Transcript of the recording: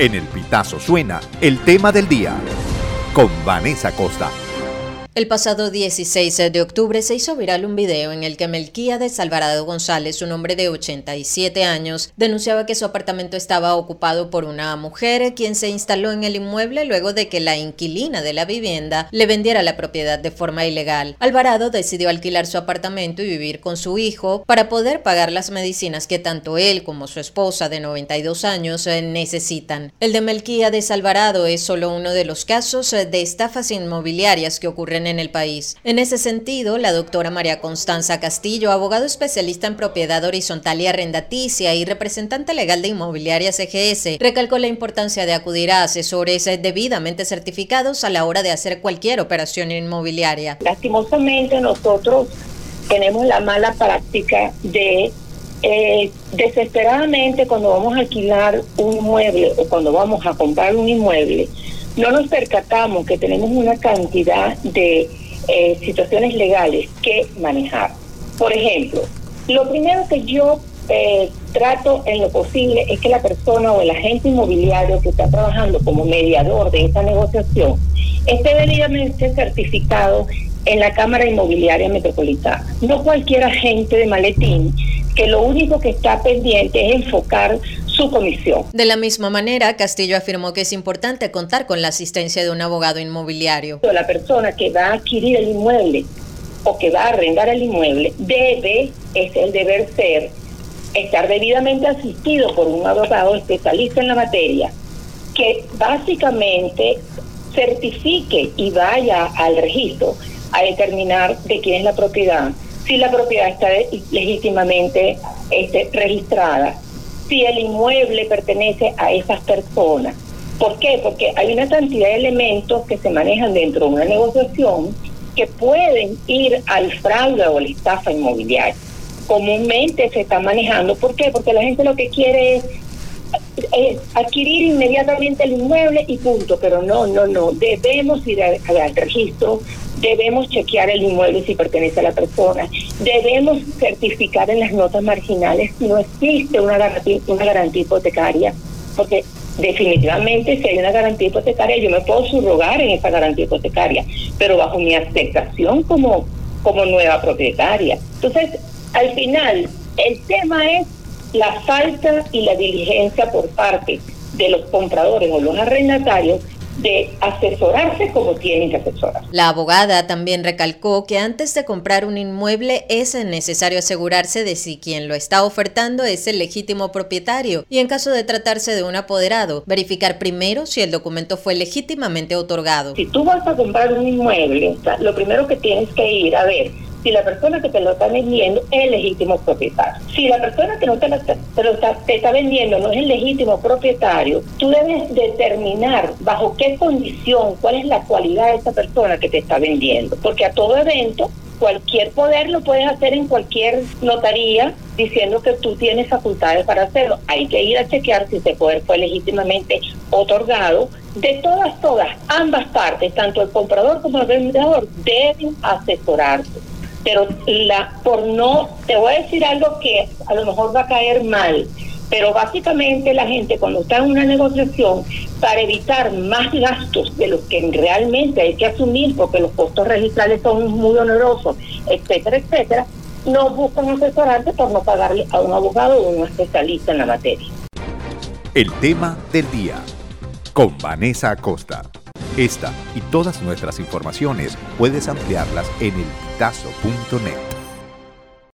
En el Pitazo suena el tema del día con Vanessa Costa. El pasado 16 de octubre se hizo viral un video en el que Melquía Alvarado González, un hombre de 87 años, denunciaba que su apartamento estaba ocupado por una mujer quien se instaló en el inmueble luego de que la inquilina de la vivienda le vendiera la propiedad de forma ilegal. Alvarado decidió alquilar su apartamento y vivir con su hijo para poder pagar las medicinas que tanto él como su esposa de 92 años eh, necesitan. El de Melquía Alvarado es solo uno de los casos eh, de estafas inmobiliarias que ocurren en el país. En ese sentido, la doctora María Constanza Castillo, abogado especialista en propiedad horizontal y arrendaticia y representante legal de Inmobiliaria CGS, recalcó la importancia de acudir a asesores debidamente certificados a la hora de hacer cualquier operación inmobiliaria. Lastimosamente nosotros tenemos la mala práctica de eh, desesperadamente cuando vamos a alquilar un inmueble o cuando vamos a comprar un inmueble, no nos percatamos que tenemos una cantidad de eh, situaciones legales que manejar. Por ejemplo, lo primero que yo eh, trato en lo posible es que la persona o el agente inmobiliario que está trabajando como mediador de esta negociación esté debidamente certificado en la Cámara Inmobiliaria Metropolitana. No cualquier agente de maletín que lo único que está pendiente es enfocar comisión. De la misma manera, Castillo afirmó que es importante contar con la asistencia de un abogado inmobiliario. La persona que va a adquirir el inmueble o que va a arrendar el inmueble debe, es el deber ser, estar debidamente asistido por un abogado especialista en la materia que básicamente certifique y vaya al registro a determinar de quién es la propiedad, si la propiedad está legítimamente este, registrada si el inmueble pertenece a esas personas. ¿Por qué? Porque hay una cantidad de elementos que se manejan dentro de una negociación que pueden ir al fraude o la estafa inmobiliaria. Comúnmente se está manejando. ¿Por qué? Porque la gente lo que quiere es, adquirir inmediatamente el inmueble y punto. Pero no, no, no. Debemos ir al registro debemos chequear el inmueble si pertenece a la persona, debemos certificar en las notas marginales si no existe una garantía, una garantía hipotecaria, porque definitivamente si hay una garantía hipotecaria yo me puedo subrogar en esa garantía hipotecaria, pero bajo mi aceptación como, como nueva propietaria. Entonces, al final, el tema es la falta y la diligencia por parte de los compradores o los arrendatarios de asesorarse como tienen que asesorar. La abogada también recalcó que antes de comprar un inmueble es necesario asegurarse de si quien lo está ofertando es el legítimo propietario y en caso de tratarse de un apoderado, verificar primero si el documento fue legítimamente otorgado. Si tú vas a comprar un inmueble, lo primero que tienes que ir a ver si la persona que te lo está vendiendo es legítimo propietario. Si la persona que no te, lo está, te está vendiendo no es el legítimo propietario, tú debes determinar bajo qué condición, cuál es la cualidad de esa persona que te está vendiendo. Porque a todo evento, cualquier poder lo puedes hacer en cualquier notaría diciendo que tú tienes facultades para hacerlo. Hay que ir a chequear si ese poder fue legítimamente otorgado. De todas, todas, ambas partes, tanto el comprador como el vendedor, deben asesorarse pero la por no, te voy a decir algo que a lo mejor va a caer mal, pero básicamente la gente cuando está en una negociación, para evitar más gastos de los que realmente hay que asumir, porque los costos registrales son muy onerosos, etcétera, etcétera, no buscan asesorarse por no pagarle a un abogado o un especialista en la materia. El tema del día con Vanessa Acosta. Esta y todas nuestras informaciones puedes ampliarlas en el elpitazo.net.